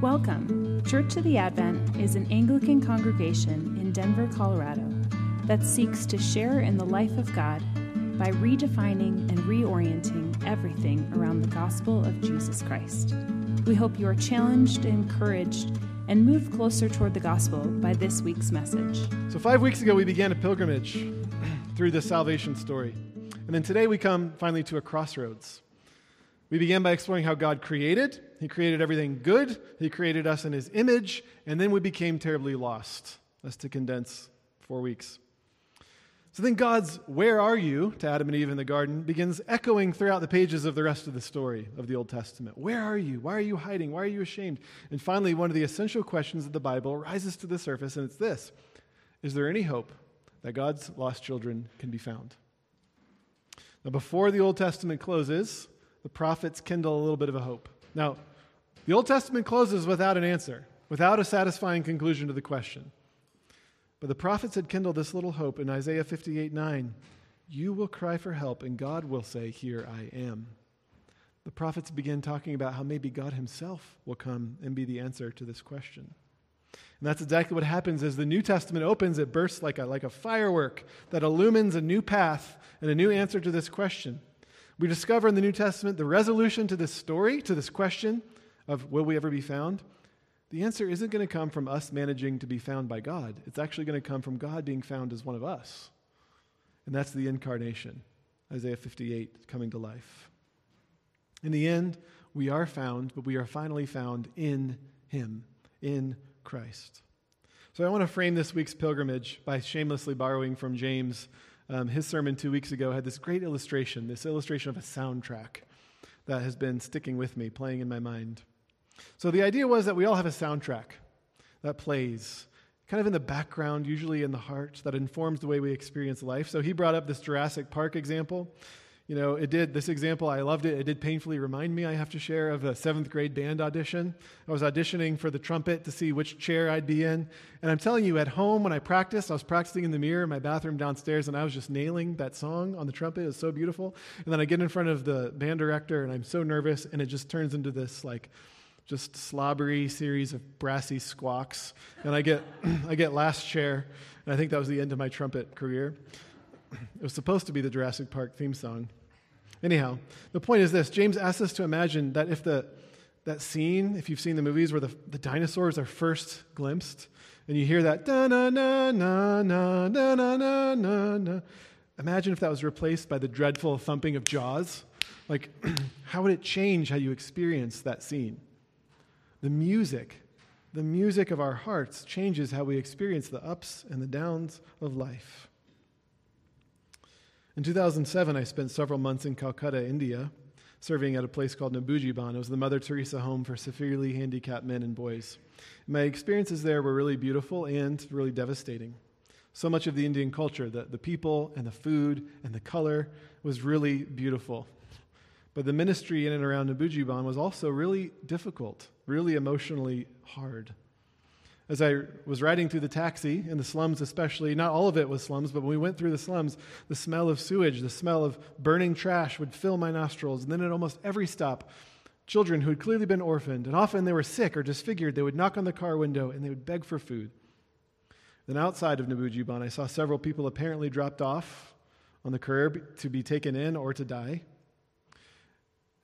Welcome. Church of the Advent is an Anglican congregation in Denver, Colorado that seeks to share in the life of God by redefining and reorienting everything around the gospel of Jesus Christ. We hope you are challenged, encouraged, and moved closer toward the gospel by this week's message. So, five weeks ago, we began a pilgrimage through the salvation story. And then today, we come finally to a crossroads. We began by exploring how God created. He created everything good, He created us in His image, and then we became terribly lost. That's to condense four weeks. So then God's Where Are You to Adam and Eve in the garden begins echoing throughout the pages of the rest of the story of the Old Testament. Where are you? Why are you hiding? Why are you ashamed? And finally, one of the essential questions of the Bible rises to the surface, and it's this Is there any hope that God's lost children can be found? Now, before the Old Testament closes, the prophets kindle a little bit of a hope. Now, the Old Testament closes without an answer, without a satisfying conclusion to the question. But the prophets had kindled this little hope in Isaiah 58 9. You will cry for help, and God will say, Here I am. The prophets begin talking about how maybe God Himself will come and be the answer to this question. And that's exactly what happens as the New Testament opens. It bursts like a, like a firework that illumines a new path and a new answer to this question. We discover in the New Testament the resolution to this story, to this question of will we ever be found? The answer isn't going to come from us managing to be found by God. It's actually going to come from God being found as one of us. And that's the incarnation, Isaiah 58 coming to life. In the end, we are found, but we are finally found in Him, in Christ. So I want to frame this week's pilgrimage by shamelessly borrowing from James um, his sermon two weeks ago had this great illustration, this illustration of a soundtrack that has been sticking with me, playing in my mind. So the idea was that we all have a soundtrack that plays kind of in the background, usually in the heart, that informs the way we experience life. So he brought up this Jurassic Park example you know, it did, this example, I loved it. It did painfully remind me, I have to share, of a seventh grade band audition. I was auditioning for the trumpet to see which chair I'd be in. And I'm telling you, at home, when I practiced, I was practicing in the mirror in my bathroom downstairs, and I was just nailing that song on the trumpet. It was so beautiful. And then I get in front of the band director, and I'm so nervous, and it just turns into this, like, just slobbery series of brassy squawks. And I get, I get last chair, and I think that was the end of my trumpet career. It was supposed to be the Jurassic Park theme song. Anyhow, the point is this James asks us to imagine that if the, that scene, if you've seen the movies where the, the dinosaurs are first glimpsed, and you hear that da na na na na na na na na na, imagine if that was replaced by the dreadful thumping of jaws. Like, how would it change how you experience that scene? The music, the music of our hearts changes how we experience the ups and the downs of life. In 2007, I spent several months in Calcutta, India, serving at a place called Nabujiban. It was the Mother Teresa home for severely handicapped men and boys. My experiences there were really beautiful and really devastating. So much of the Indian culture, the, the people and the food and the color, was really beautiful. But the ministry in and around Nabujiban was also really difficult, really emotionally hard as I was riding through the taxi, in the slums especially, not all of it was slums, but when we went through the slums, the smell of sewage, the smell of burning trash would fill my nostrils. And then at almost every stop, children who had clearly been orphaned, and often they were sick or disfigured, they would knock on the car window and they would beg for food. Then outside of Nabujiban, I saw several people apparently dropped off on the curb to be taken in or to die.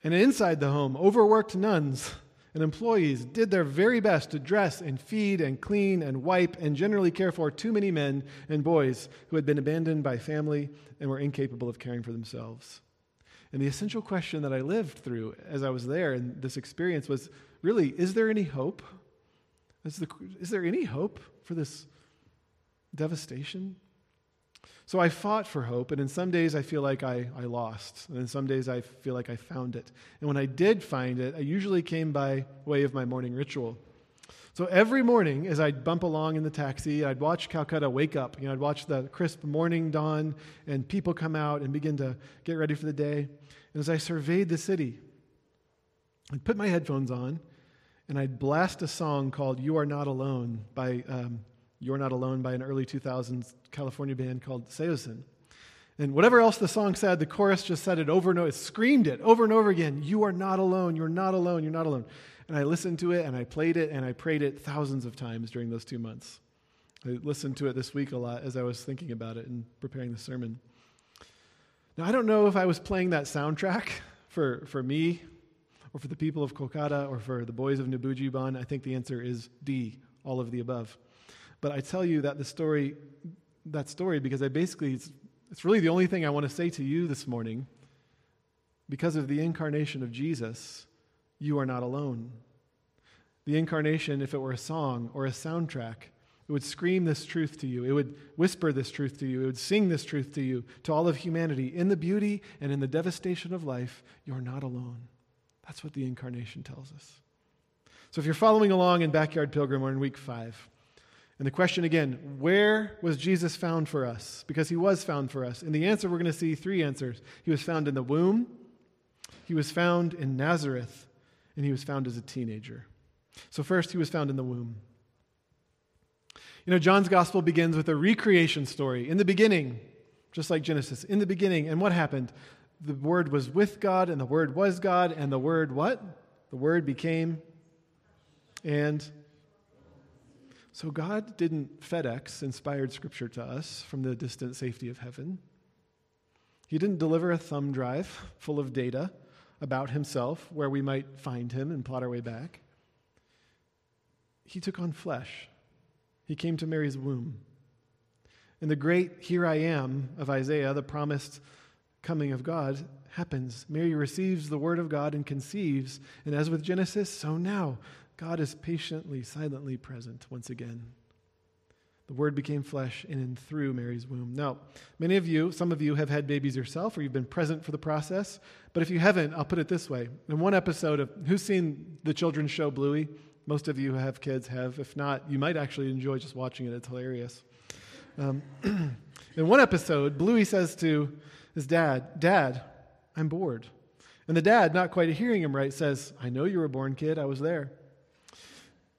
And inside the home, overworked nuns and employees did their very best to dress and feed and clean and wipe and generally care for too many men and boys who had been abandoned by family and were incapable of caring for themselves. And the essential question that I lived through as I was there in this experience was really, is there any hope? Is, the, is there any hope for this devastation? So I fought for hope, and in some days I feel like I, I lost, and in some days I feel like I found it. And when I did find it, I usually came by way of my morning ritual. So every morning, as I'd bump along in the taxi, I'd watch Calcutta wake up. You know, I'd watch the crisp morning dawn and people come out and begin to get ready for the day. And as I surveyed the city, I'd put my headphones on and I'd blast a song called You Are Not Alone by um, you're Not Alone by an early 2000s California band called Saosin. And whatever else the song said, the chorus just said it over and over. It screamed it over and over again. You are not alone. You're not alone. You're not alone. and I listened to it and I played it and I prayed it thousands of times during those two months. I listened to it this week a lot as I was thinking about it and preparing the sermon. Now, I don't know if I was playing that soundtrack for, for me or for the people of Kolkata or for the boys of Nabujiban. I think the answer is D, all of the above. But I tell you that the story, that story, because I basically, it's, it's really the only thing I want to say to you this morning. Because of the incarnation of Jesus, you are not alone. The incarnation, if it were a song or a soundtrack, it would scream this truth to you. It would whisper this truth to you. It would sing this truth to you, to all of humanity. In the beauty and in the devastation of life, you're not alone. That's what the incarnation tells us. So if you're following along in Backyard Pilgrim, we're in week five. And the question again, where was Jesus found for us? Because he was found for us. And the answer, we're going to see three answers. He was found in the womb, he was found in Nazareth, and he was found as a teenager. So, first, he was found in the womb. You know, John's gospel begins with a recreation story. In the beginning, just like Genesis, in the beginning, and what happened? The Word was with God, and the Word was God, and the Word what? The Word became and so God didn't FedEx inspired scripture to us from the distant safety of heaven. He didn't deliver a thumb drive full of data about himself where we might find him and plot our way back. He took on flesh. He came to Mary's womb. And the great here I am of Isaiah, the promised coming of God, happens. Mary receives the word of God and conceives. And as with Genesis, so now God is patiently, silently present once again. The Word became flesh in and through Mary's womb. Now, many of you, some of you have had babies yourself or you've been present for the process. But if you haven't, I'll put it this way. In one episode of, who's seen the children's show Bluey? Most of you who have kids have. If not, you might actually enjoy just watching it. It's hilarious. Um, in one episode, Bluey says to his dad, Dad, I'm bored. And the dad, not quite hearing him right, says, I know you were born, kid. I was there.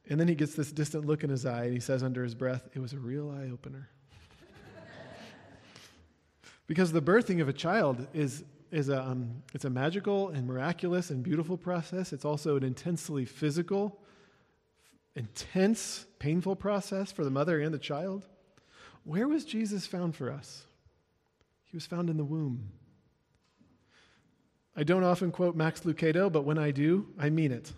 And then he gets this distant look in his eye and he says under his breath, It was a real eye opener. because the birthing of a child is, is a, um, it's a magical and miraculous and beautiful process. It's also an intensely physical, intense, painful process for the mother and the child. Where was Jesus found for us? He was found in the womb. I don't often quote Max Lucado, but when I do, I mean it.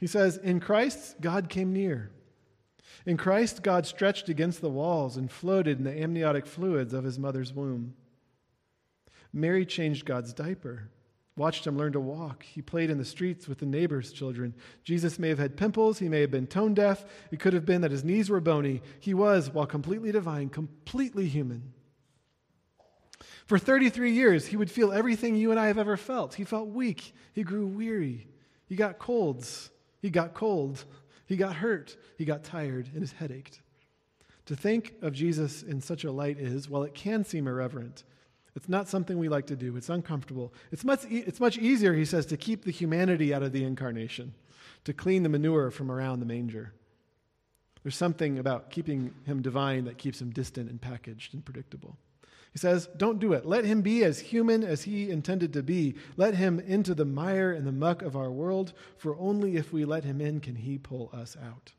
He says, In Christ, God came near. In Christ, God stretched against the walls and floated in the amniotic fluids of his mother's womb. Mary changed God's diaper, watched him learn to walk. He played in the streets with the neighbors' children. Jesus may have had pimples, he may have been tone deaf, it could have been that his knees were bony. He was, while completely divine, completely human. For 33 years, he would feel everything you and I have ever felt. He felt weak, he grew weary. He got colds. He got cold. He got hurt. He got tired, and his head ached. To think of Jesus in such a light is, while it can seem irreverent, it's not something we like to do. It's uncomfortable. It's much, it's much easier, he says, to keep the humanity out of the incarnation, to clean the manure from around the manger. There's something about keeping him divine that keeps him distant and packaged and predictable. He says, Don't do it. Let him be as human as he intended to be. Let him into the mire and the muck of our world, for only if we let him in can he pull us out.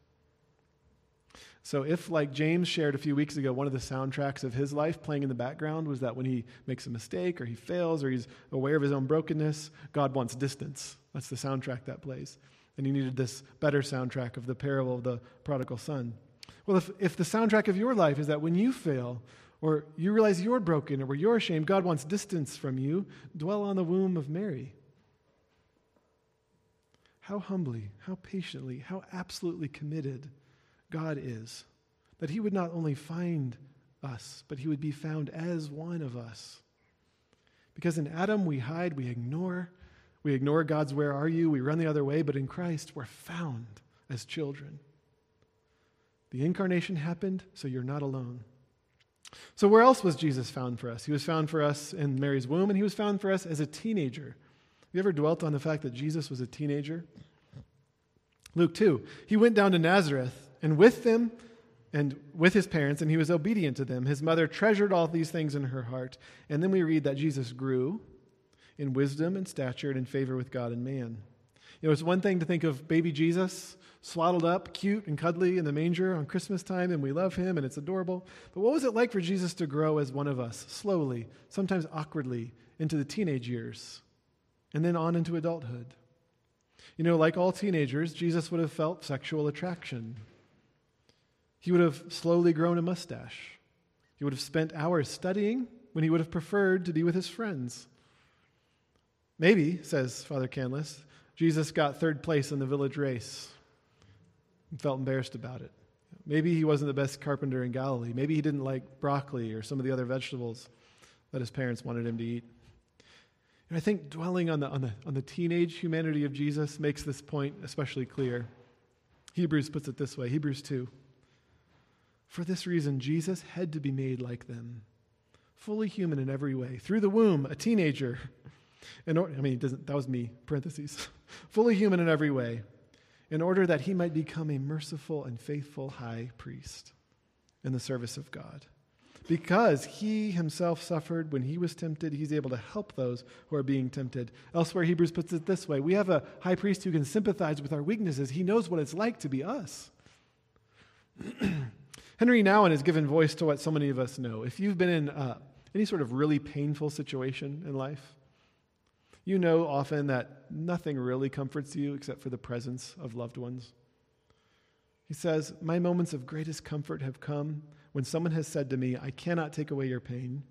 So, if, like James shared a few weeks ago, one of the soundtracks of his life playing in the background was that when he makes a mistake or he fails or he's aware of his own brokenness, God wants distance. That's the soundtrack that plays. And he needed this better soundtrack of the parable of the prodigal son. Well, if, if the soundtrack of your life is that when you fail, or you realize you're broken or you're ashamed, God wants distance from you, dwell on the womb of Mary. How humbly, how patiently, how absolutely committed God is that He would not only find us, but He would be found as one of us. Because in Adam, we hide, we ignore. We ignore God's where are you? We run the other way, but in Christ, we're found as children. The incarnation happened, so you're not alone. So, where else was Jesus found for us? He was found for us in Mary's womb, and he was found for us as a teenager. Have you ever dwelt on the fact that Jesus was a teenager? Luke 2. He went down to Nazareth, and with them, and with his parents, and he was obedient to them. His mother treasured all these things in her heart. And then we read that Jesus grew in wisdom and stature and in favor with God and man. You know, it's one thing to think of baby Jesus swaddled up, cute and cuddly in the manger on Christmas time, and we love him and it's adorable. But what was it like for Jesus to grow as one of us, slowly, sometimes awkwardly, into the teenage years, and then on into adulthood? You know, like all teenagers, Jesus would have felt sexual attraction. He would have slowly grown a mustache. He would have spent hours studying when he would have preferred to be with his friends. Maybe, says Father Canlis, Jesus got third place in the village race and felt embarrassed about it. Maybe he wasn't the best carpenter in Galilee. Maybe he didn't like broccoli or some of the other vegetables that his parents wanted him to eat. And I think dwelling on the, on the, on the teenage humanity of Jesus makes this point especially clear. Hebrews puts it this way Hebrews 2. For this reason, Jesus had to be made like them, fully human in every way. Through the womb, a teenager. In or, I mean, that was me, parentheses. fully human in every way in order that he might become a merciful and faithful high priest in the service of God. Because he himself suffered when he was tempted, he's able to help those who are being tempted. Elsewhere, Hebrews puts it this way We have a high priest who can sympathize with our weaknesses. He knows what it's like to be us. Henri Nouwen has given voice to what so many of us know. If you've been in uh, any sort of really painful situation in life, you know often that nothing really comforts you except for the presence of loved ones. He says, My moments of greatest comfort have come when someone has said to me, I cannot take away your pain,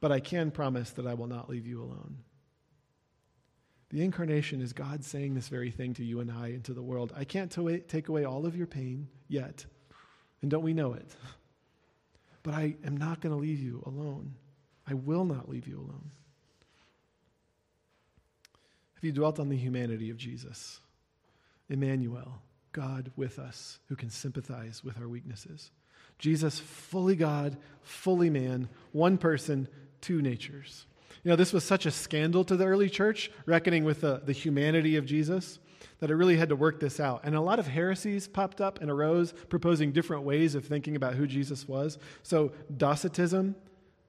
but I can promise that I will not leave you alone. The incarnation is God saying this very thing to you and I and to the world. I can't to- take away all of your pain yet, and don't we know it? But I am not going to leave you alone. I will not leave you alone. Have you dwelt on the humanity of Jesus? Emmanuel, God with us, who can sympathize with our weaknesses. Jesus, fully God, fully man, one person, two natures. You know, this was such a scandal to the early church, reckoning with the, the humanity of Jesus, that it really had to work this out. And a lot of heresies popped up and arose, proposing different ways of thinking about who Jesus was. So, Docetism,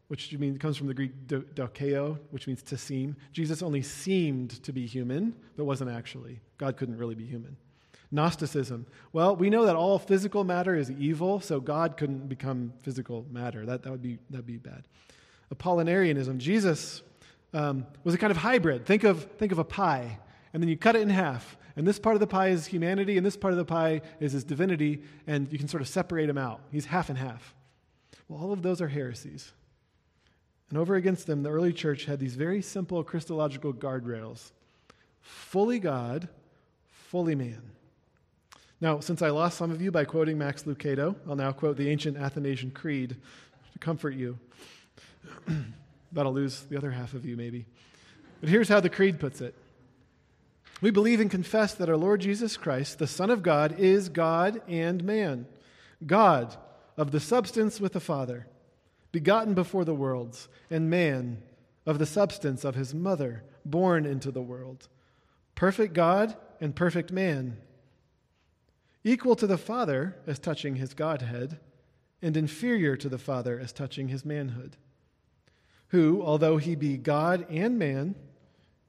which means comes from the Greek dokeo, which means to seem. Jesus only seemed to be human, but wasn't actually. God couldn't really be human. Gnosticism. Well, we know that all physical matter is evil, so God couldn't become physical matter. That, that would be that'd be bad. Apollinarianism. Jesus um, was a kind of hybrid. Think of think of a pie, and then you cut it in half, and this part of the pie is humanity, and this part of the pie is his divinity, and you can sort of separate him out. He's half and half. Well, all of those are heresies. And over against them, the early church had these very simple Christological guardrails fully God, fully man. Now, since I lost some of you by quoting Max Lucado, I'll now quote the ancient Athanasian Creed to comfort you. That'll lose the other half of you, maybe. But here's how the Creed puts it We believe and confess that our Lord Jesus Christ, the Son of God, is God and man, God of the substance with the Father begotten before the worlds, and man of the substance of his mother, born into the world. Perfect God and perfect man, equal to the Father as touching his Godhead, and inferior to the Father as touching his manhood. Who, although he be God and man,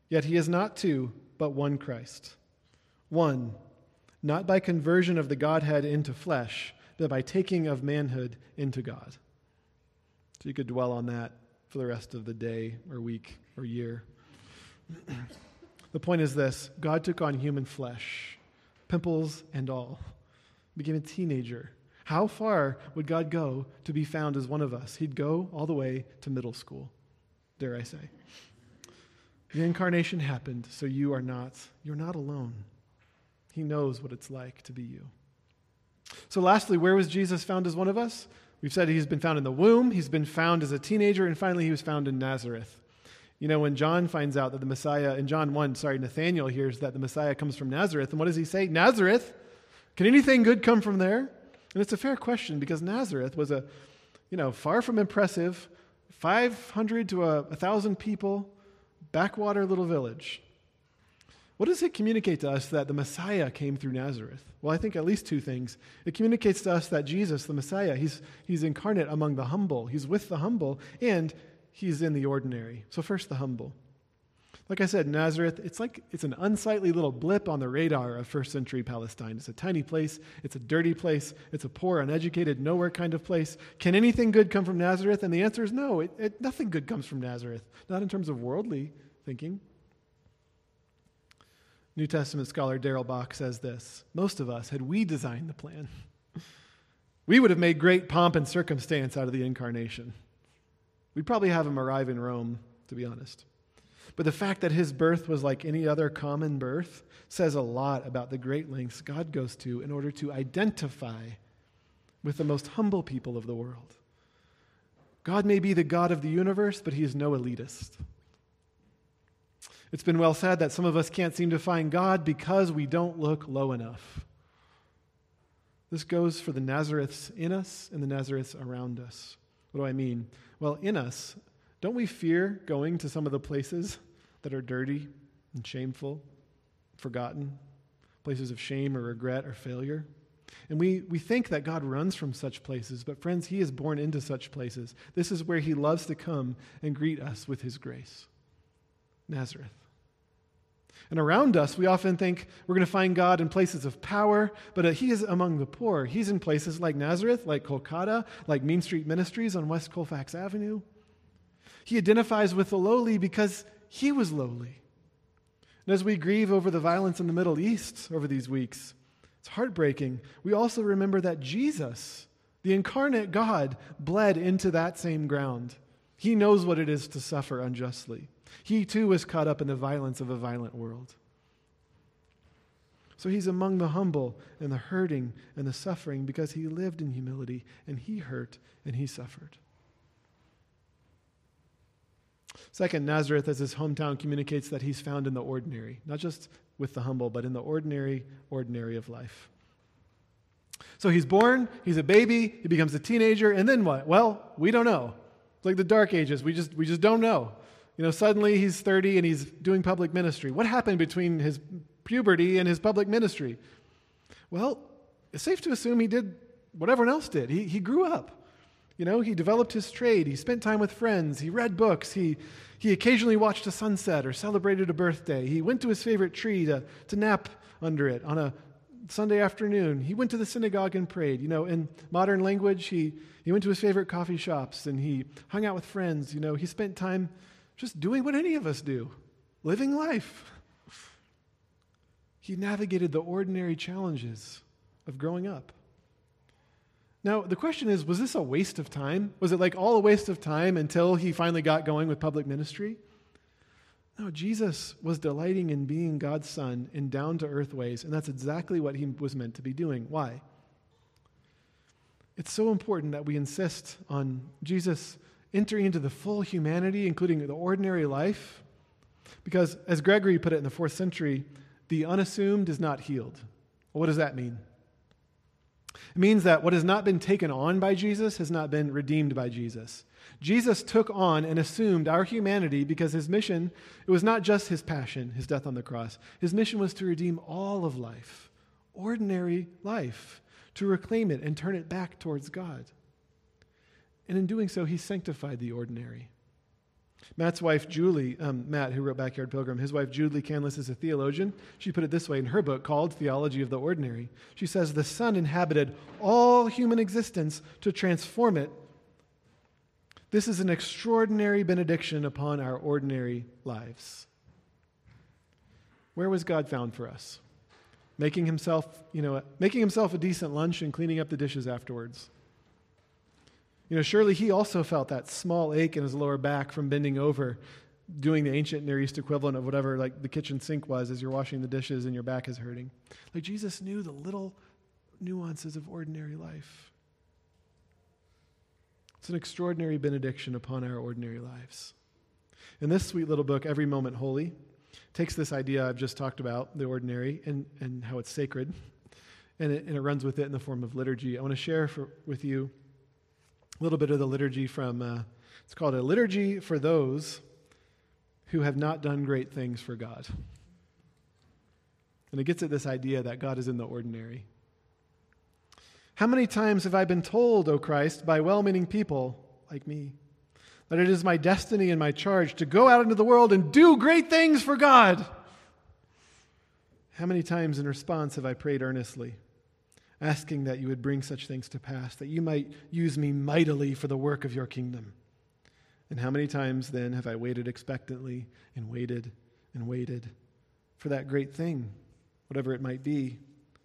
yet he is not two, but one Christ. One, not by conversion of the Godhead into flesh, but by taking of manhood into God. So you could dwell on that for the rest of the day or week or year. the point is this God took on human flesh, pimples and all, became a teenager. How far would God go to be found as one of us? He'd go all the way to middle school, dare I say. The incarnation happened, so you are not, you're not alone. He knows what it's like to be you. So, lastly, where was Jesus found as one of us? We've said he's been found in the womb, he's been found as a teenager, and finally he was found in Nazareth. You know, when John finds out that the Messiah, in John 1, sorry, Nathaniel hears that the Messiah comes from Nazareth, and what does he say? Nazareth? Can anything good come from there? And it's a fair question because Nazareth was a, you know, far from impressive, 500 to a 1,000 people, backwater little village. What does it communicate to us that the Messiah came through Nazareth? Well, I think at least two things. It communicates to us that Jesus, the Messiah, he's, he's incarnate among the humble, he's with the humble, and he's in the ordinary. So, first, the humble. Like I said, Nazareth, it's like it's an unsightly little blip on the radar of first century Palestine. It's a tiny place, it's a dirty place, it's a poor, uneducated, nowhere kind of place. Can anything good come from Nazareth? And the answer is no. It, it, nothing good comes from Nazareth, not in terms of worldly thinking. New Testament scholar Darrell Bock says this Most of us, had we designed the plan, we would have made great pomp and circumstance out of the incarnation. We'd probably have him arrive in Rome, to be honest. But the fact that his birth was like any other common birth says a lot about the great lengths God goes to in order to identify with the most humble people of the world. God may be the God of the universe, but he is no elitist. It's been well said that some of us can't seem to find God because we don't look low enough. This goes for the Nazareths in us and the Nazareths around us. What do I mean? Well, in us, don't we fear going to some of the places that are dirty and shameful, forgotten, places of shame or regret or failure. And we, we think that God runs from such places, but friends, He is born into such places. This is where He loves to come and greet us with His grace Nazareth. And around us, we often think we're going to find God in places of power, but uh, He is among the poor. He's in places like Nazareth, like Kolkata, like Mean Street Ministries on West Colfax Avenue. He identifies with the lowly because he was lowly. And as we grieve over the violence in the Middle East over these weeks, it's heartbreaking. We also remember that Jesus, the incarnate God, bled into that same ground. He knows what it is to suffer unjustly. He too was caught up in the violence of a violent world. So he's among the humble and the hurting and the suffering because he lived in humility and he hurt and he suffered. Second, Nazareth, as his hometown, communicates that he's found in the ordinary, not just with the humble, but in the ordinary, ordinary of life. So he's born, he's a baby, he becomes a teenager, and then what? Well, we don't know. It's like the dark ages. We just, we just don't know. You know, suddenly he's 30 and he's doing public ministry. What happened between his puberty and his public ministry? Well, it's safe to assume he did what everyone else did. He, he grew up. You know, he developed his trade, he spent time with friends, he read books, he, he occasionally watched a sunset or celebrated a birthday. He went to his favorite tree to, to nap under it on a Sunday afternoon. He went to the synagogue and prayed. You know, in modern language, he, he went to his favorite coffee shops and he hung out with friends. You know, he spent time just doing what any of us do living life. He navigated the ordinary challenges of growing up. Now, the question is was this a waste of time? Was it like all a waste of time until he finally got going with public ministry? No, Jesus was delighting in being God's Son in down to earth ways, and that's exactly what he was meant to be doing. Why? It's so important that we insist on Jesus entering into the full humanity, including the ordinary life, because as Gregory put it in the fourth century, the unassumed is not healed. Well, what does that mean? It means that what has not been taken on by Jesus has not been redeemed by Jesus. Jesus took on and assumed our humanity because his mission, it was not just his passion, his death on the cross. His mission was to redeem all of life, ordinary life, to reclaim it and turn it back towards God. And in doing so, he sanctified the ordinary. Matt's wife, Julie, um, Matt, who wrote Backyard Pilgrim, his wife, Julie Canlis, is a theologian. She put it this way in her book called Theology of the Ordinary. She says, The Son inhabited all human existence to transform it. This is an extraordinary benediction upon our ordinary lives. Where was God found for us? Making himself, you know, making himself a decent lunch and cleaning up the dishes afterwards you know, surely he also felt that small ache in his lower back from bending over, doing the ancient Near East equivalent of whatever like the kitchen sink was as you're washing the dishes and your back is hurting. Like Jesus knew the little nuances of ordinary life. It's an extraordinary benediction upon our ordinary lives. In this sweet little book, Every Moment Holy, takes this idea I've just talked about, the ordinary, and, and how it's sacred, and it, and it runs with it in the form of liturgy. I want to share for, with you a little bit of the liturgy from, uh, it's called a liturgy for those who have not done great things for God. And it gets at this idea that God is in the ordinary. How many times have I been told, O Christ, by well meaning people like me, that it is my destiny and my charge to go out into the world and do great things for God. How many times in response have I prayed earnestly, asking that you would bring such things to pass, that you might use me mightily for the work of your kingdom? And how many times then have I waited expectantly and waited and waited for that great thing, whatever it might be,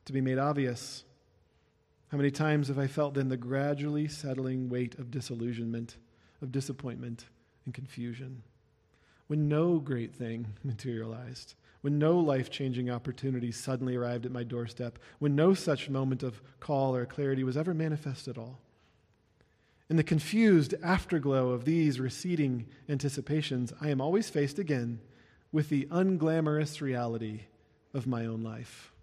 to be made obvious? How many times have I felt then the gradually settling weight of disillusionment? of disappointment and confusion. When no great thing materialized, when no life changing opportunity suddenly arrived at my doorstep, when no such moment of call or clarity was ever manifest at all. In the confused afterglow of these receding anticipations, I am always faced again with the unglamorous reality of my own life.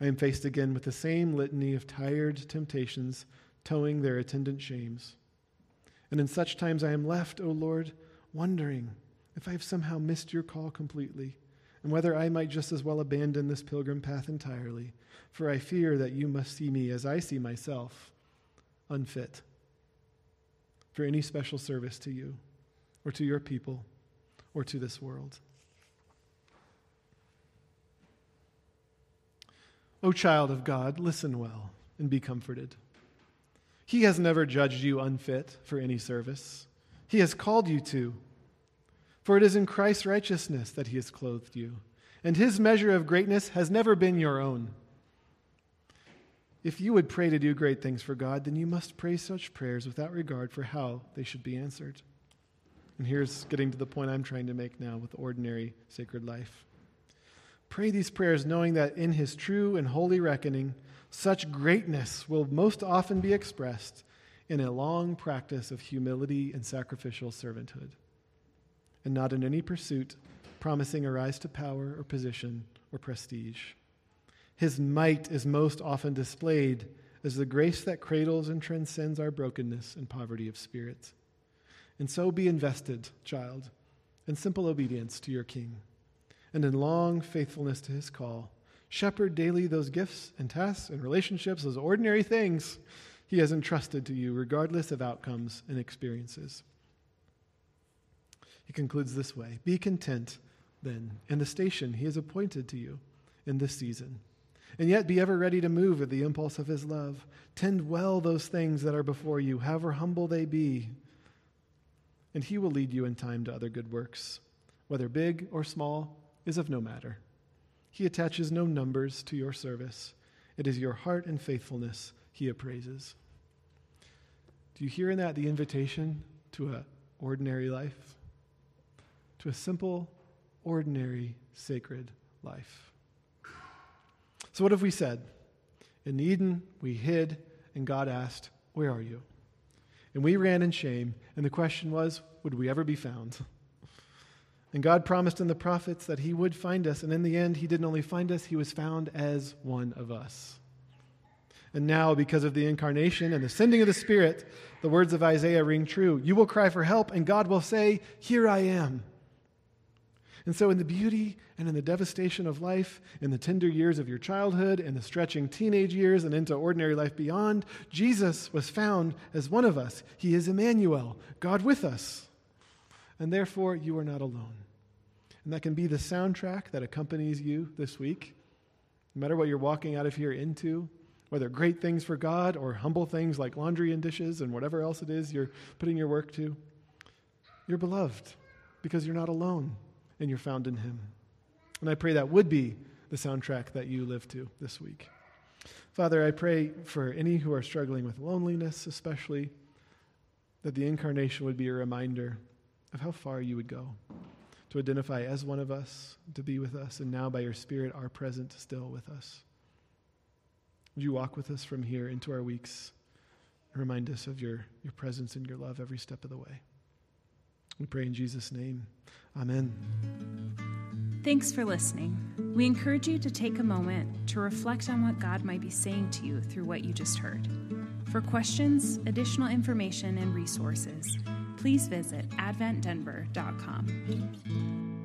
I am faced again with the same litany of tired temptations towing their attendant shames. And in such times I am left, O Lord, wondering if I have somehow missed your call completely, and whether I might just as well abandon this pilgrim path entirely, for I fear that you must see me as I see myself, unfit for any special service to you, or to your people, or to this world. O child of God, listen well and be comforted. He has never judged you unfit for any service. He has called you to. For it is in Christ's righteousness that He has clothed you, and His measure of greatness has never been your own. If you would pray to do great things for God, then you must pray such prayers without regard for how they should be answered. And here's getting to the point I'm trying to make now with ordinary sacred life. Pray these prayers knowing that in His true and holy reckoning, such greatness will most often be expressed in a long practice of humility and sacrificial servanthood, and not in any pursuit promising a rise to power or position or prestige. His might is most often displayed as the grace that cradles and transcends our brokenness and poverty of spirit. And so be invested, child, in simple obedience to your King, and in long faithfulness to his call Shepherd daily those gifts and tasks and relationships, those ordinary things He has entrusted to you, regardless of outcomes and experiences. He concludes this way Be content, then, in the station He has appointed to you in this season. And yet be ever ready to move at the impulse of His love. Tend well those things that are before you, however humble they be. And He will lead you in time to other good works. Whether big or small is of no matter. He attaches no numbers to your service. It is your heart and faithfulness he appraises. Do you hear in that the invitation to an ordinary life? To a simple, ordinary, sacred life. So, what have we said? In Eden, we hid, and God asked, Where are you? And we ran in shame, and the question was, Would we ever be found? And God promised in the prophets that He would find us. And in the end, He didn't only find us, He was found as one of us. And now, because of the incarnation and the sending of the Spirit, the words of Isaiah ring true. You will cry for help, and God will say, Here I am. And so, in the beauty and in the devastation of life, in the tender years of your childhood, in the stretching teenage years, and into ordinary life beyond, Jesus was found as one of us. He is Emmanuel, God with us and therefore you are not alone. And that can be the soundtrack that accompanies you this week. No matter what you're walking out of here into, whether great things for God or humble things like laundry and dishes and whatever else it is you're putting your work to, you're beloved because you're not alone and you're found in Him. And I pray that would be the soundtrack that you live to this week. Father, I pray for any who are struggling with loneliness, especially, that the incarnation would be a reminder of how far you would go to identify as one of us, to be with us, and now by your Spirit are present still with us. Would you walk with us from here into our weeks and remind us of your, your presence and your love every step of the way? We pray in Jesus' name. Amen. Thanks for listening. We encourage you to take a moment to reflect on what God might be saying to you through what you just heard. For questions, additional information, and resources, please visit adventdenver.com.